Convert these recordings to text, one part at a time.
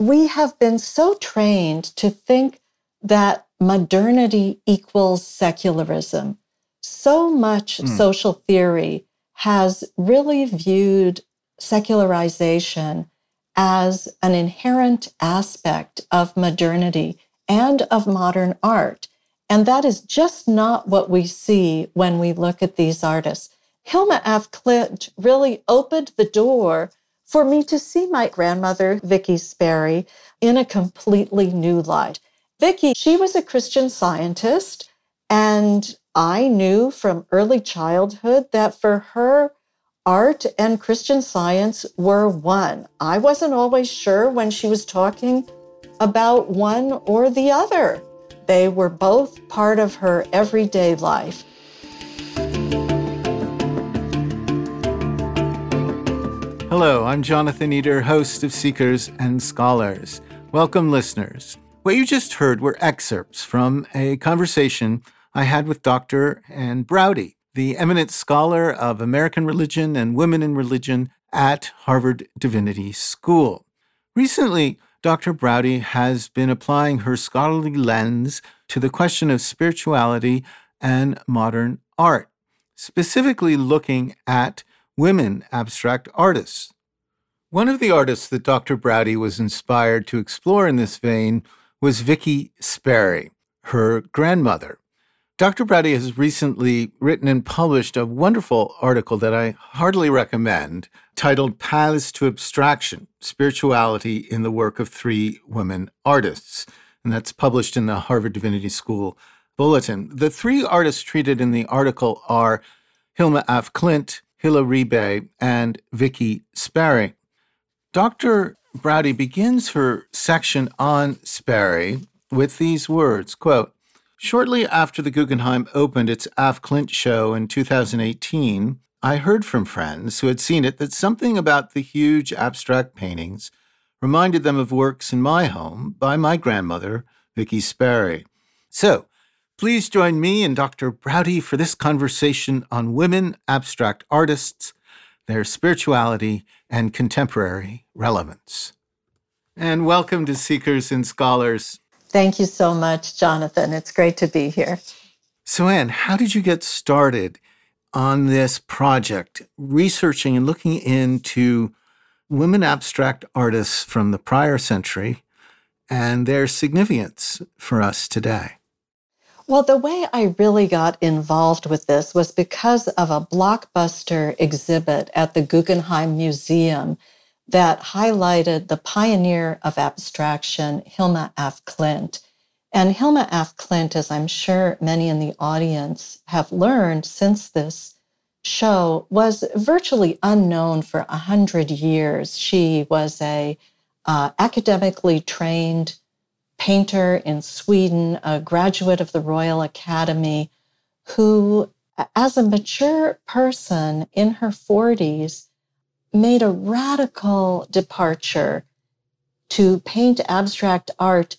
we have been so trained to think that modernity equals secularism. So much mm. social theory has really viewed secularization as an inherent aspect of modernity and of modern art. And that is just not what we see when we look at these artists. Hilma af Klint really opened the door for me to see my grandmother, Vicci Sperry, in a completely new light. Vicci, she was a Christian scientist, and I knew from early childhood that for her, art and Christian science were one. I wasn't always sure when she was talking about one or the other. They were both part of her everyday life. Hello, I'm Jonathan Eder, host of Seekers and Scholars. Welcome, listeners. What you just heard were excerpts from a conversation I had with Dr. Ann Braude, the eminent scholar of American religion and women in religion at Harvard Divinity School. Recently, Dr. Braude has been applying her scholarly lens to the question of spirituality and modern art, specifically looking at women abstract artists. One of the artists that Dr. Braude was inspired to explore in this vein was Vicci Sperry, her grandmother. Dr. Braude has recently written and published a wonderful article that I heartily recommend titled Paths to Abstraction Spirituality in the Work of Three Women Artists. And that's published in the Harvard Divinity School Bulletin. The three artists treated in the article are Hilma af Klint, Hilla Rebay, and Vicci Sperry. Dr. Braude begins her section on Sperry with these words, quote, Shortly after the Guggenheim opened its af Klint show in 2018, I heard from friends who had seen it that something about the huge abstract paintings reminded them of works in my home by my grandmother, Vicci Sperry. So, Please join me and Dr. Braude for this conversation on women abstract artists, their spirituality, and contemporary relevance. And welcome to Seekers and Scholars. Thank you so much, Jonathan. It's great to be here. So, Ann, how did you get started on this project, researching and looking into women abstract artists from the prior century and their significance for us today? Well, the way I really got involved with this was because of a blockbuster exhibit at the Guggenheim Museum that highlighted the pioneer of abstraction, Hilma af Klint. And Hilma af Klint, as I'm sure many in the audience have learned since this show, was virtually unknown for a hundred years. She was a uh, academically trained painter in Sweden, a graduate of the Royal Academy, who, as a mature person in her 40s, made a radical departure to paint abstract art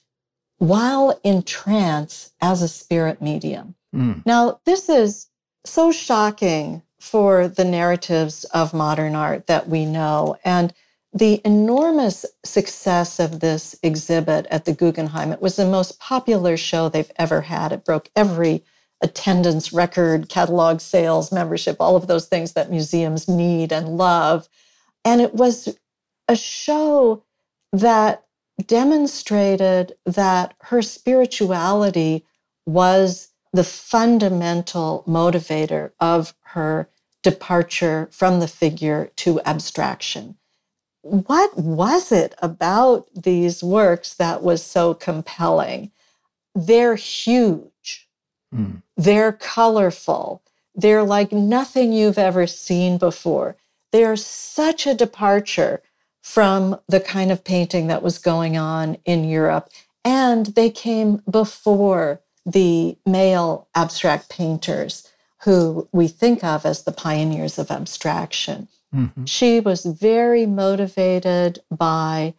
while in trance as a spirit medium. Mm. Now, this is so shocking for the narratives of modern art that we know. And the enormous success of this exhibit at the Guggenheim, it was the most popular show they've ever had. It broke every attendance record, catalog sales, membership, all of those things that museums need and love. And it was a show that demonstrated that her spirituality was the fundamental motivator of her departure from the figure to abstraction what was it about these works that was so compelling? They're huge, mm. they're colorful, they're like nothing you've ever seen before. They're such a departure from the kind of painting that was going on in Europe. And they came before the male abstract painters who we think of as the pioneers of abstraction. Mm-hmm. She was very motivated by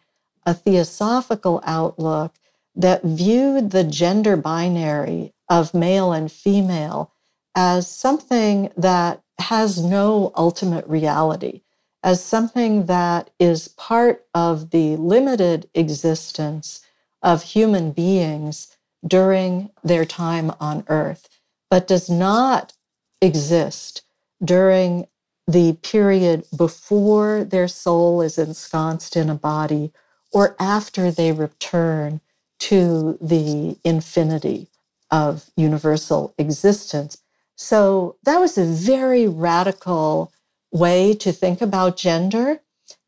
a theosophical outlook that viewed the gender binary of male and female as something that has no ultimate reality. as something that is part of the limited existence of human beings during their time on earth, but does not exist during the period before their soul is ensconced in a body or after they return to the infinity of universal existence. So that was a very radical way to think about gender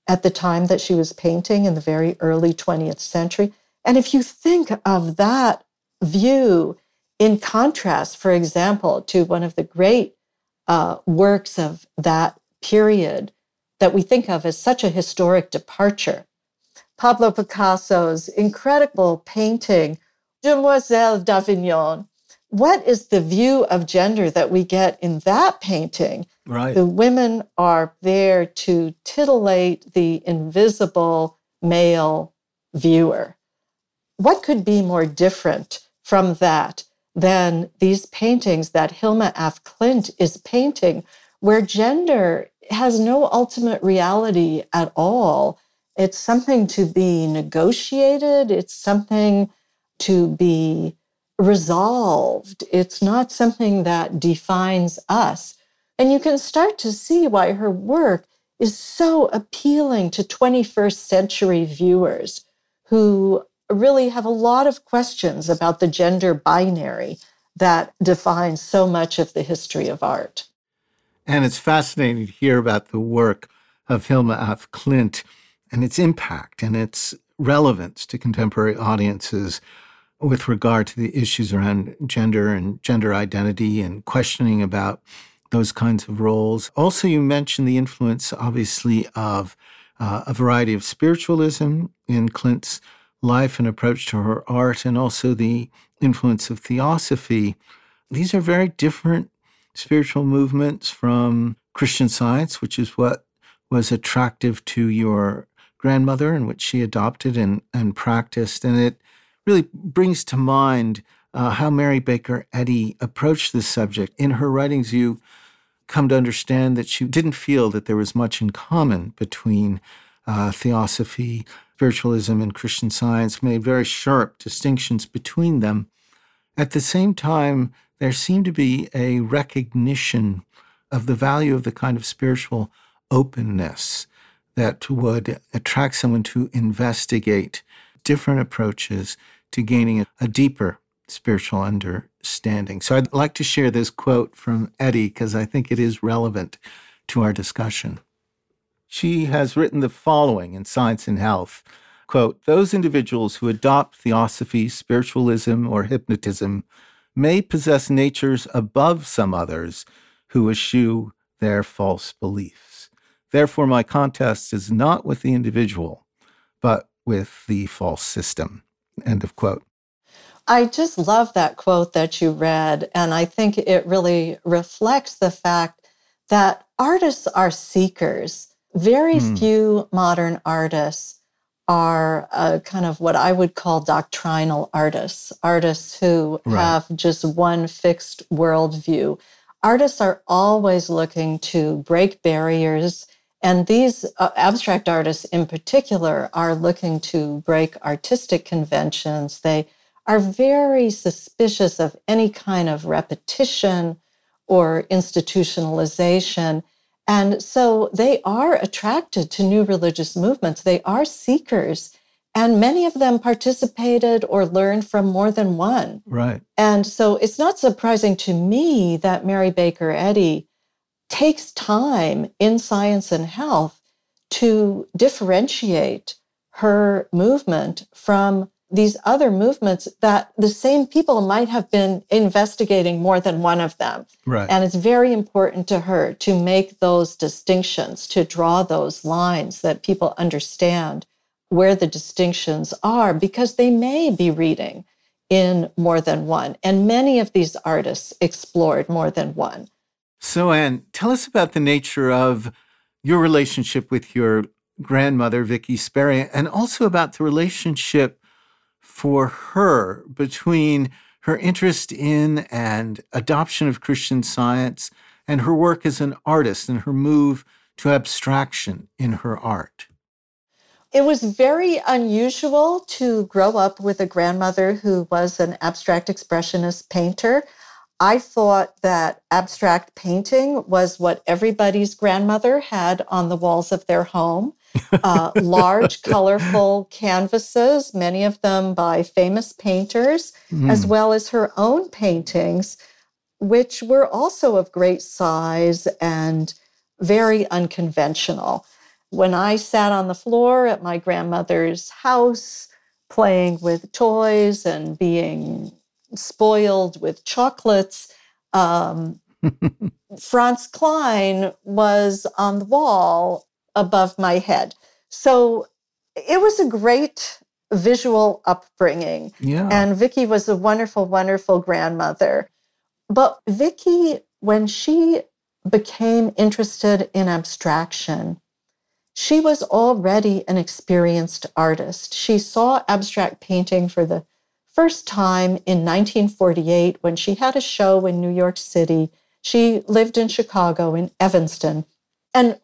at the time that she was painting in the very early 20th century. And if you think of that view in contrast, for example, to one of the great uh, works of that period that we think of as such a historic departure, Pablo Picasso's incredible painting, Demoiselle d'Avignon. What is the view of gender that we get in that painting? Right. The women are there to titillate the invisible male viewer. What could be more different from that than these paintings that Hilma af Klint is painting, where gender has no ultimate reality at all? It's something to be negotiated, it's something to be resolved. It's not something that defines us. And you can start to see why her work is so appealing to 21st century viewers who really have a lot of questions about the gender binary that defines so much of the history of art. And it's fascinating to hear about the work of Hilma af Klint and its impact and its relevance to contemporary audiences with regard to the issues around gender and gender identity and questioning about those kinds of roles. Also, you mentioned the influence, obviously, of uh, a variety of spiritualism in Klint's life and approach to her art, and also the influence of theosophy. These are very different spiritual movements from Christian science, which is what was attractive to your grandmother and which she adopted and, and practiced. And it really brings to mind uh, how Mary Baker Eddy approached this subject. In her writings, you come to understand that she didn't feel that there was much in common between uh, theosophy, spiritualism, and Christian science, made very sharp distinctions between them. At the same time, there seemed to be a recognition of the value of the kind of spiritual openness that would attract someone to investigate different approaches to gaining a, deeper spiritual understanding. So I'd like to share this quote from Eddy because I think it is relevant to our discussion. She has written the following in Science and Health quote, those individuals who adopt theosophy, spiritualism, or hypnotism may possess natures above some others who eschew their false beliefs. Therefore, my contest is not with the individual, but with the false system. End of quote. I just love that quote that you read. And I think it really reflects the fact that artists are seekers. Very mm. few modern artists are uh, kind of what I would call doctrinal artists, artists who right. have just one fixed worldview. Artists are always looking to break barriers and these uh, abstract artists in particular are looking to break artistic conventions. They are very suspicious of any kind of repetition or institutionalization. And so they are attracted to new religious movements. They are seekers. And many of them participated or learned from more than one. Right. And so it's not surprising to me that Mary Baker Eddy takes time in science and health to differentiate her movement from these other movements that the same people might have been investigating more than one of them. Right. And it's very important to her to make those distinctions, to draw those lines that people understand where the distinctions are, because they may be reading in more than one. And many of these artists explored more than one. So, Ann, tell us about the nature of your relationship with your grandmother, Vicci Sperry, and also about the relationship for her between her interest in and adoption of Christian science and her work as an artist and her move to abstraction in her art? It was very unusual to grow up with a grandmother who was an abstract expressionist painter. I thought that abstract painting was what everybody's grandmother had on the walls of their home. Uh, large, colorful canvases, many of them by famous painters, mm. as well as her own paintings, which were also of great size and very unconventional. When I sat on the floor at my grandmother's house, playing with toys and being spoiled with chocolates, um, Franz Kline was on the wall above my head. So it was a great visual upbringing. Yeah. And Vicci was a wonderful, wonderful grandmother. But Vicci, when she became interested in abstraction, she was already an experienced artist. She saw abstract painting for the first time in 1948 when she had a show in New York City. She lived in Chicago, in Evanston. And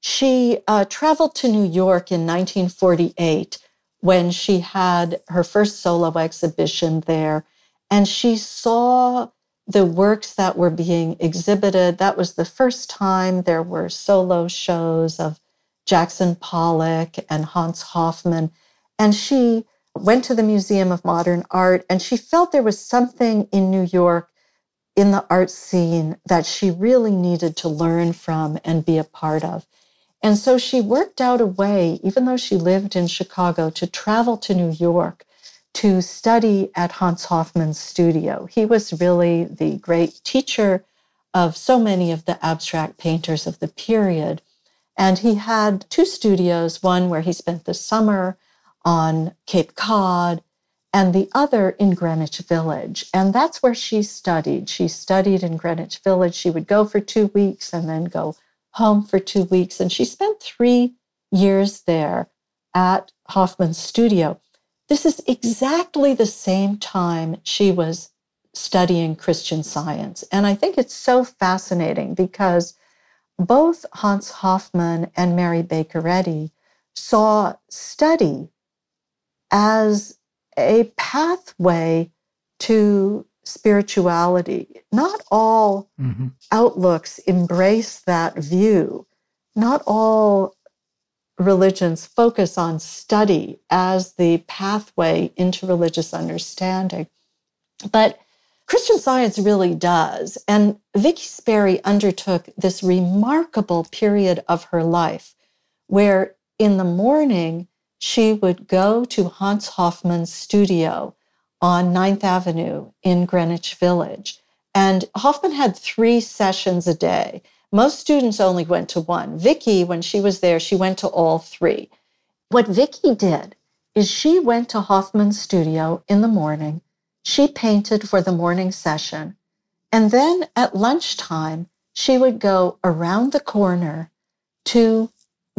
she uh, traveled to New York in 1948 when she had her first solo exhibition there. And she saw the works that were being exhibited. That was the first time there were solo shows of Jackson Pollock and Hans Hofmann. And she went to the Museum of Modern Art and she felt there was something in New York in the art scene that she really needed to learn from and be a part of. And so she worked out a way, even though she lived in Chicago, to travel to New York to study at Hans Hofmann's studio. He was really the great teacher of so many of the abstract painters of the period. And he had two studios one where he spent the summer on Cape Cod and the other in Greenwich Village. And that's where she studied. She studied in Greenwich Village. She would go for two weeks and then go home for two weeks. And she spent three years there at Hofmann's studio. This is exactly the same time she was studying Christian science. And I think it's so fascinating because both Hans Hofmann and Mary Baker Eddy saw study as a pathway to spirituality. Not all mm-hmm. outlooks embrace that view. Not all religions focus on study as the pathway into religious understanding. But Christian science really does. And Vicci Sperry undertook this remarkable period of her life where in the morning she would go to Hans Hofmann's studio on Ninth Avenue in Greenwich Village. And Hofmann had three sessions a day. Most students only went to one. Vicci, when she was there, she went to all three. What Vicci did is she went to Hofmann's studio in the morning. She painted for the morning session. And then at lunchtime, she would go around the corner to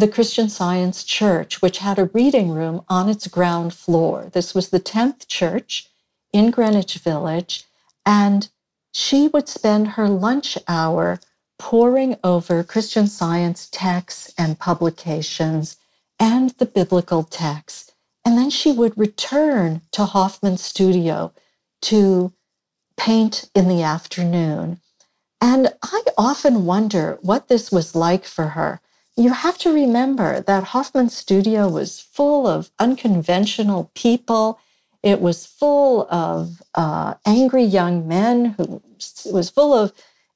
the Christian Science Church, which had a reading room on its ground floor. This was the 10th church in Greenwich Village. And she would spend her lunch hour poring over Christian Science texts and publications and the biblical texts. And then she would return to Hofmann's studio to paint in the afternoon. And I often wonder what this was like for her you have to remember that Hofmann's studio was full of unconventional people. It was full of uh, angry young men who was full of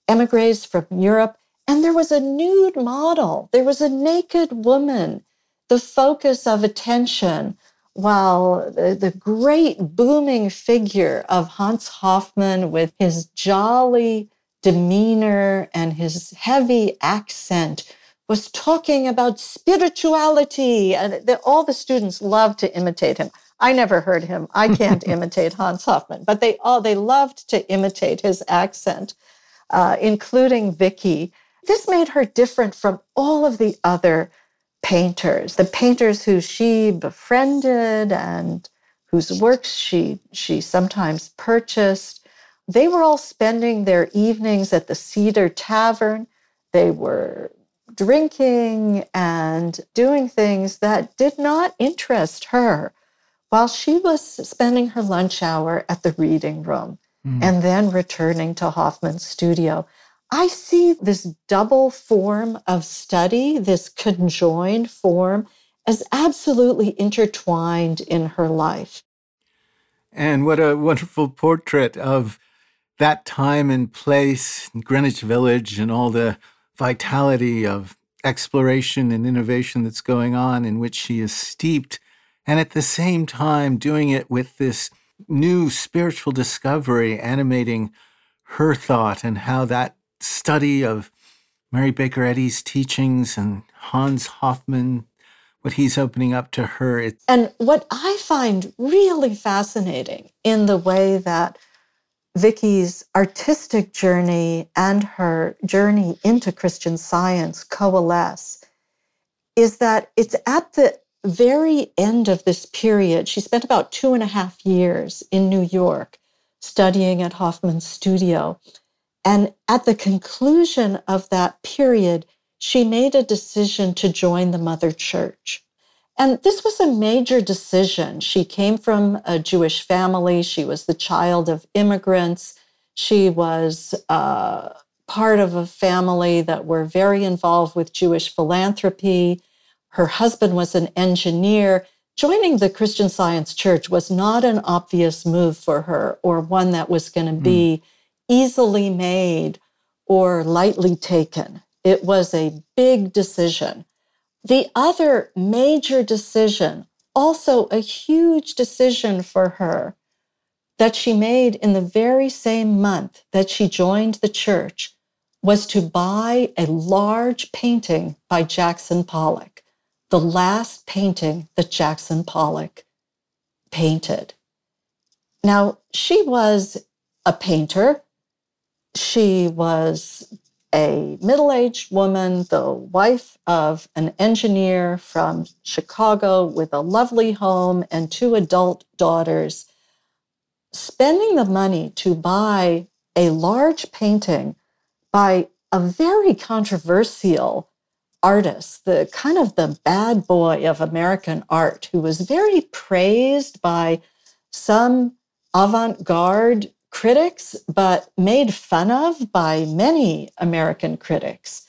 emigres from Europe. And there was a nude model. There was a naked woman, the focus of attention, while the, the great booming figure of Hans Hofmann with his jolly demeanor and his heavy accent was talking about spirituality, and all the students loved to imitate him. I never heard him. I can't imitate Hans Hofmann, but they all they loved to imitate his accent, uh, including Vicci. This made her different from all of the other painters, the painters who she befriended and whose works she she sometimes purchased. They were all spending their evenings at the Cedar Tavern. They were drinking and doing things that did not interest her while she was spending her lunch hour at the reading room mm. and then returning to Hofmann's studio. I see this double form of study, this conjoined form, as absolutely intertwined in her life. And what a wonderful portrait of that time and place, Greenwich Village, and all the vitality of exploration and innovation that's going on in which she is steeped. And at the same time, doing it with this new spiritual discovery animating her thought and how that study of Mary Baker Eddy's teachings and Hans Hofmann, what he's opening up to her. And what I find really fascinating in the way that Vicci's artistic journey and her journey into Christian science coalesce is that it's at the very end of this period. She spent about two and a half years in New York studying at Hofmann's studio. And at the conclusion of that period, she made a decision to join the Mother Church. And this was a major decision. She came from a Jewish family. She was the child of immigrants. She was uh, part of a family that were very involved with Jewish philanthropy. Her husband was an engineer. Joining the Christian Science Church was not an obvious move for her or one that was going to be mm. easily made or lightly taken. It was a big decision. The other major decision, also a huge decision for her, that she made in the very same month that she joined the church was to buy a large painting by Jackson Pollock, the last painting that Jackson Pollock painted. Now, she was a painter. She was a middle aged woman, the wife of an engineer from Chicago with a lovely home and two adult daughters, spending the money to buy a large painting by a very controversial artist, the kind of the bad boy of American art, who was very praised by some avant garde critics, but made fun of by many American critics.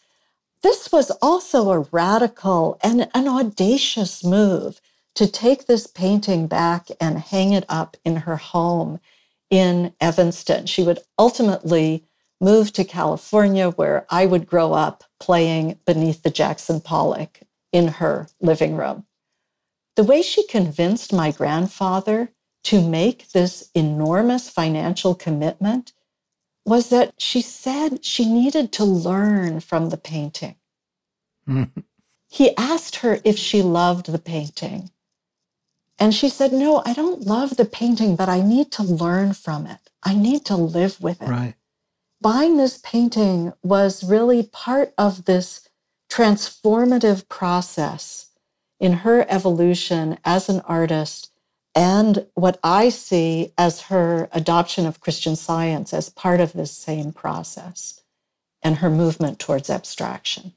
This was also a radical and an audacious move to take this painting back and hang it up in her home in Evanston. She would ultimately move to California, where I would grow up playing beneath the Jackson Pollock in her living room. The way she convinced my grandfather to make this enormous financial commitment was that she said she needed to learn from the painting. Mm-hmm. He asked her if she loved the painting. And she said, No, I don't love the painting, but I need to learn from it. I need to live with it. Right. Buying this painting was really part of this transformative process in her evolution as an artist and what I see as her adoption of Christian science as part of this same process and her movement towards abstraction.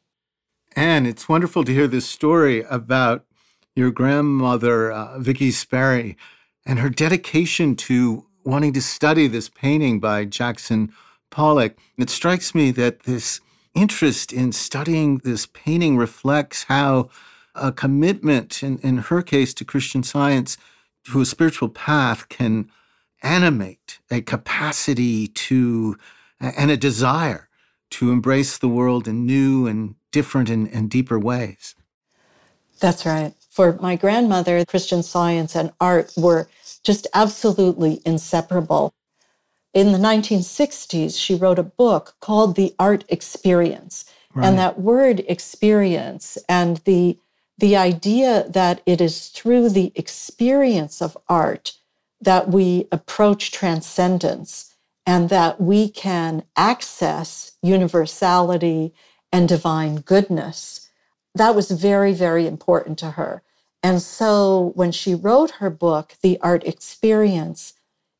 And it's wonderful to hear this story about your grandmother, uh, Vicci Sperry, and her dedication to wanting to study this painting by Jackson Pollock. It strikes me that this interest in studying this painting reflects how a commitment, in, in her case, to Christian science to a spiritual path can animate a capacity to and a desire to embrace the world in new and different and, and deeper ways. That's right. For my grandmother, Christian science and art were just absolutely inseparable. In the 1960s, she wrote a book called The Art Experience. Right. And that word experience and the the idea that it is through the experience of art that we approach transcendence and that we can access universality and divine goodness. That was very, very important to her. And so when she wrote her book, The Art Experience,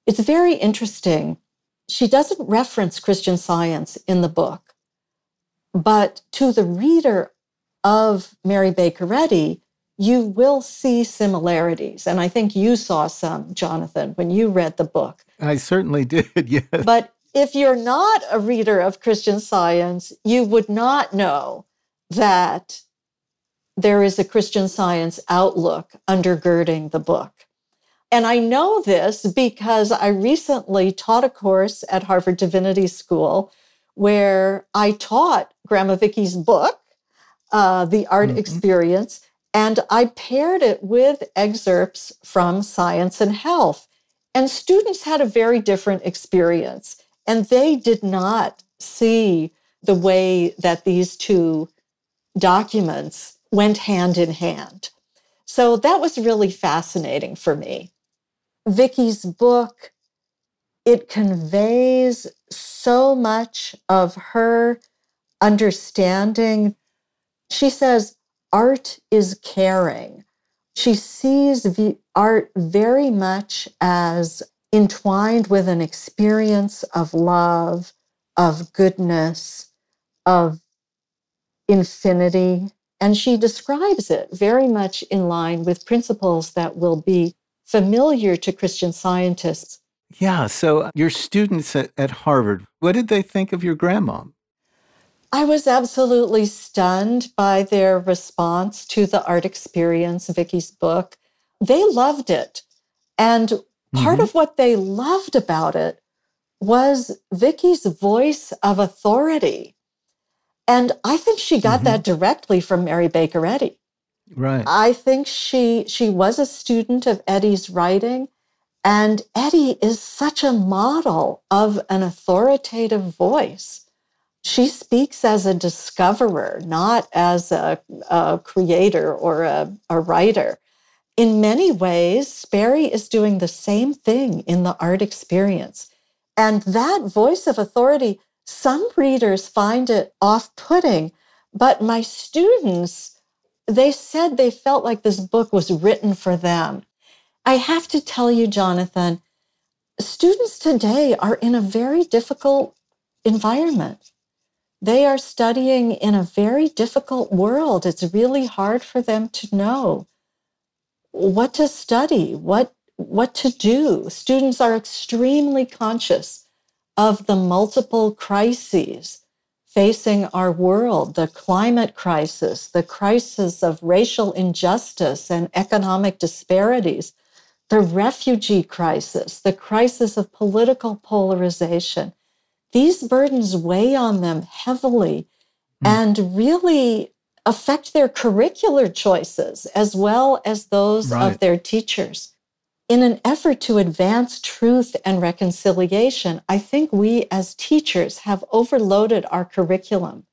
it's very interesting. She doesn't reference Christian science in the book, but to the reader of Mary Baker Eddy, you will see similarities. And I think you saw some, Jonathan, when you read the book. I certainly did, yes. But if you're not a reader of Christian science, you would not know that there is a Christian science outlook undergirding the book. And I know this because I recently taught a course at Harvard Divinity School where I taught Grandma Vicci's book, uh, The Art mm-hmm. Experience, and I paired it with excerpts from Science and Health. And students had a very different experience, and they did not see the way that these two documents went hand in hand. So that was really fascinating for me. Vicci's book, it conveys so much of her understanding. She says, art is caring. She sees the art very much as entwined with an experience of love, of goodness, of infinity. And she describes it very much in line with principles that will be familiar to Christian scientists. Yeah. So, your students at, at Harvard, what did they think of your grandmom? I was absolutely stunned by their response to the art experience, Vicci's book. They loved it. And part mm-hmm. of what they loved about it was Vicci's voice of authority. And I think she got mm-hmm. that directly from Mary Baker Eddy. Right. I think she she was a student of Eddy's writing and Eddy is such a model of an authoritative voice. She speaks as a discoverer, not as a, a creator or a, a writer. In many ways, Sperry is doing the same thing in the art experience. And that voice of authority, some readers find it off putting, but my students they said they felt like this book was written for them. I have to tell you, Jonathan, students today are in a very difficult environment. They are studying in a very difficult world. It's really hard for them to know what to study, what, what to do. Students are extremely conscious of the multiple crises facing our world the climate crisis, the crisis of racial injustice and economic disparities, the refugee crisis, the crisis of political polarization. These burdens weigh on them heavily mm. and really affect their curricular choices as well as those right. of their teachers in an effort to advance truth and reconciliation, I think we as teachers have overloaded our curriculum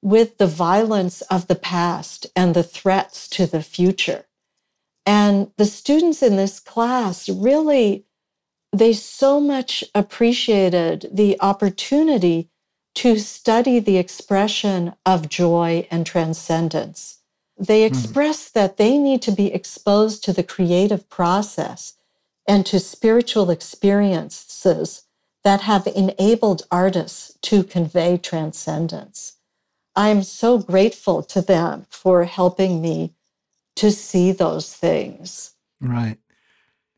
with the violence of the past and the threats to the future. And the students in this class really, they so much appreciated the opportunity to study the expression of joy and transcendence they hmm. express mm. that they need to be exposed to the creative process and to spiritual experiences that have enabled artists to convey transcendence. I'm so grateful to them for helping me to see those things. Right.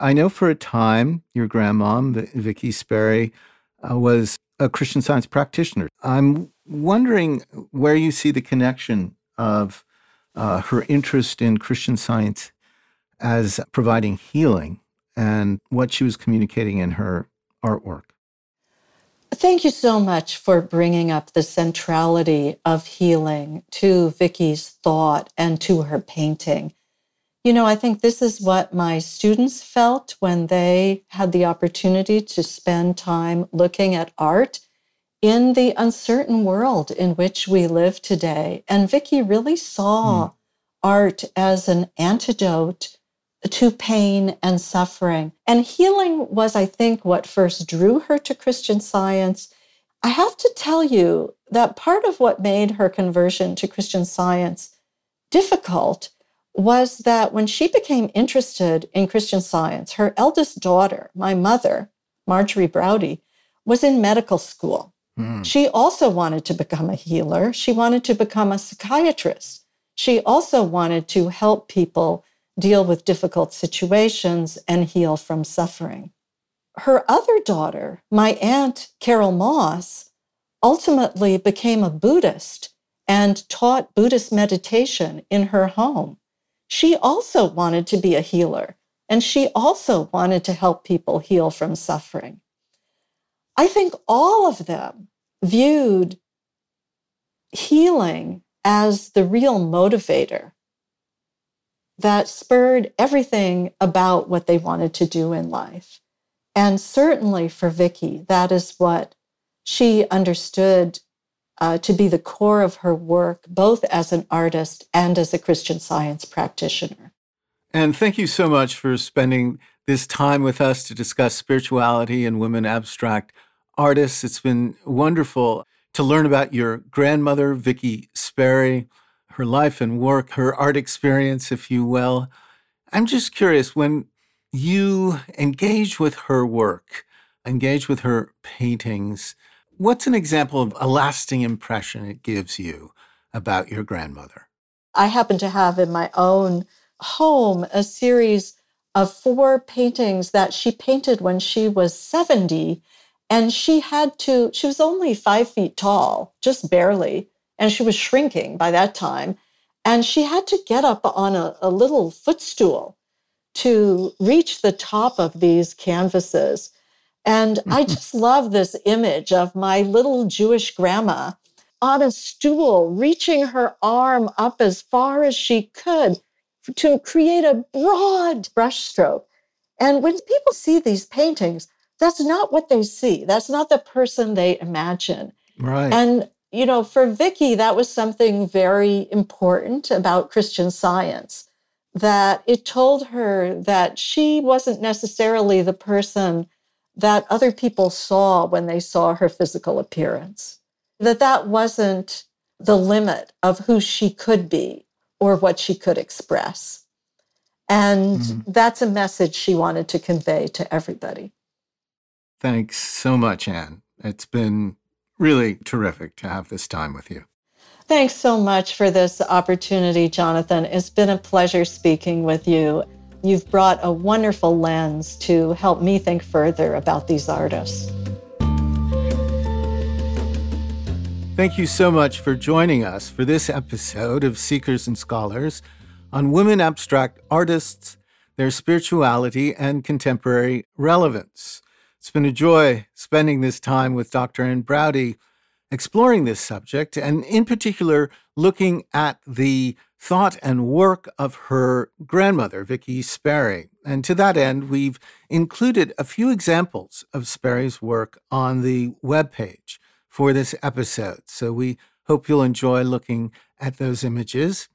I know for a time your grandmom, Vicci Sperry, uh, was a Christian science practitioner. I'm wondering where you see the connection of uh, her interest in Christian science as providing healing and what she was communicating in her artwork. Thank you so much for bringing up the centrality of healing to Vicci's thought and to her painting. You know, I think this is what my students felt when they had the opportunity to spend time looking at art in the uncertain world in which we live today. And Vicci really saw mm. art as an antidote to pain and suffering. And healing was, I think, what first drew her to Christian science. I have to tell you that part of what made her conversion to Christian science difficult was that when she became interested in Christian science, her eldest daughter, my mother, Marjorie Braude, was in medical school. Mm. She also wanted to become a healer. She wanted to become a psychiatrist. she also wanted to help people deal with difficult situations and heal from suffering. Her other daughter, my aunt Carol Moss, ultimately became a Buddhist and taught Buddhist meditation in her home. She also wanted to be a healer, and she also wanted to help people heal from suffering. I think all of them viewed healing as the real motivator that spurred everything about what they wanted to do in life. And certainly for Vicci, that is what she understood uh, to be the core of her work, both as an artist and as a Christian science practitioner. And thank you so much for spending this time with us to discuss spirituality and women abstract artists. It's been wonderful to learn about your grandmother, Vicci Sperry, her life and work, her art experience, if you will. I'm just curious when you engage with her work, engage with her paintings, what's an example of a lasting impression it gives you about your grandmother? I happen to have in my own home a series of four paintings that she painted when she was 70 and she had to, she was only five feet tall, just barely, and she was shrinking by that time. And she had to get up on a, a little footstool to reach the top of these canvases. And I mm-hmm. just love this image of my little Jewish grandma on a stool, reaching her arm up as far as she could to create a broad brushstroke. And when people see these paintings, that's not what they see. That's not the person they imagine. Right. And, you know, for Vicci, that was something very important about Christian science, that it told her that she wasn't necessarily the person that other people saw when they saw her physical appearance, that that wasn't the limit of who she could be or what she could express. And mm-hmm. that's a message she wanted to convey to everybody. Thanks so much, Ann. It's been really terrific to have this time with you. Thanks so much for this opportunity, Jonathan. It's been a pleasure speaking with you. You've brought a wonderful lens to help me think further about these artists. Thank you so much for joining us for this episode of Seekers and Scholars on women abstract artists, their spirituality, and contemporary relevance. It's been a joy spending this time with Dr. Ann Braude exploring this subject, and in particular, looking at the thought and work of her grandmother, Vicci Sperry. And to that end, we've included a few examples of Sperry's work on the webpage for this episode. So we hope you'll enjoy looking at those images.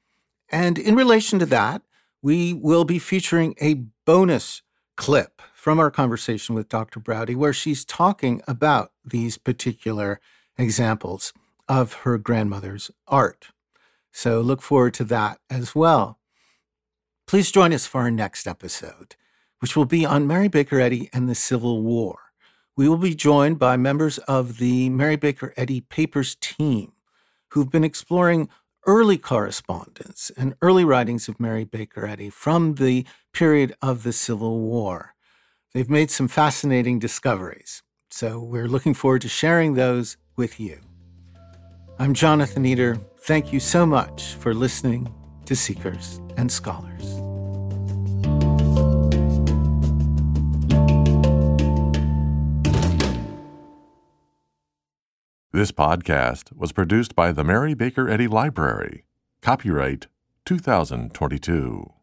And in relation to that, we will be featuring a bonus clip from our conversation with Dr. Braude, where she's talking about these particular examples of her grandmother's art. So look forward to that as well. Please join us for our next episode, which will be on Mary Baker Eddy and the Civil War. We will be joined by members of the Mary Baker Eddy Papers team who've been exploring early correspondence and early writings of Mary Baker Eddy from the period of the Civil War. They've made some fascinating discoveries. So we're looking forward to sharing those with you. I'm Jonathan Eder. Thank you so much for listening to Seekers and Scholars. This podcast was produced by the Mary Baker Eddy Library. Copyright 2022.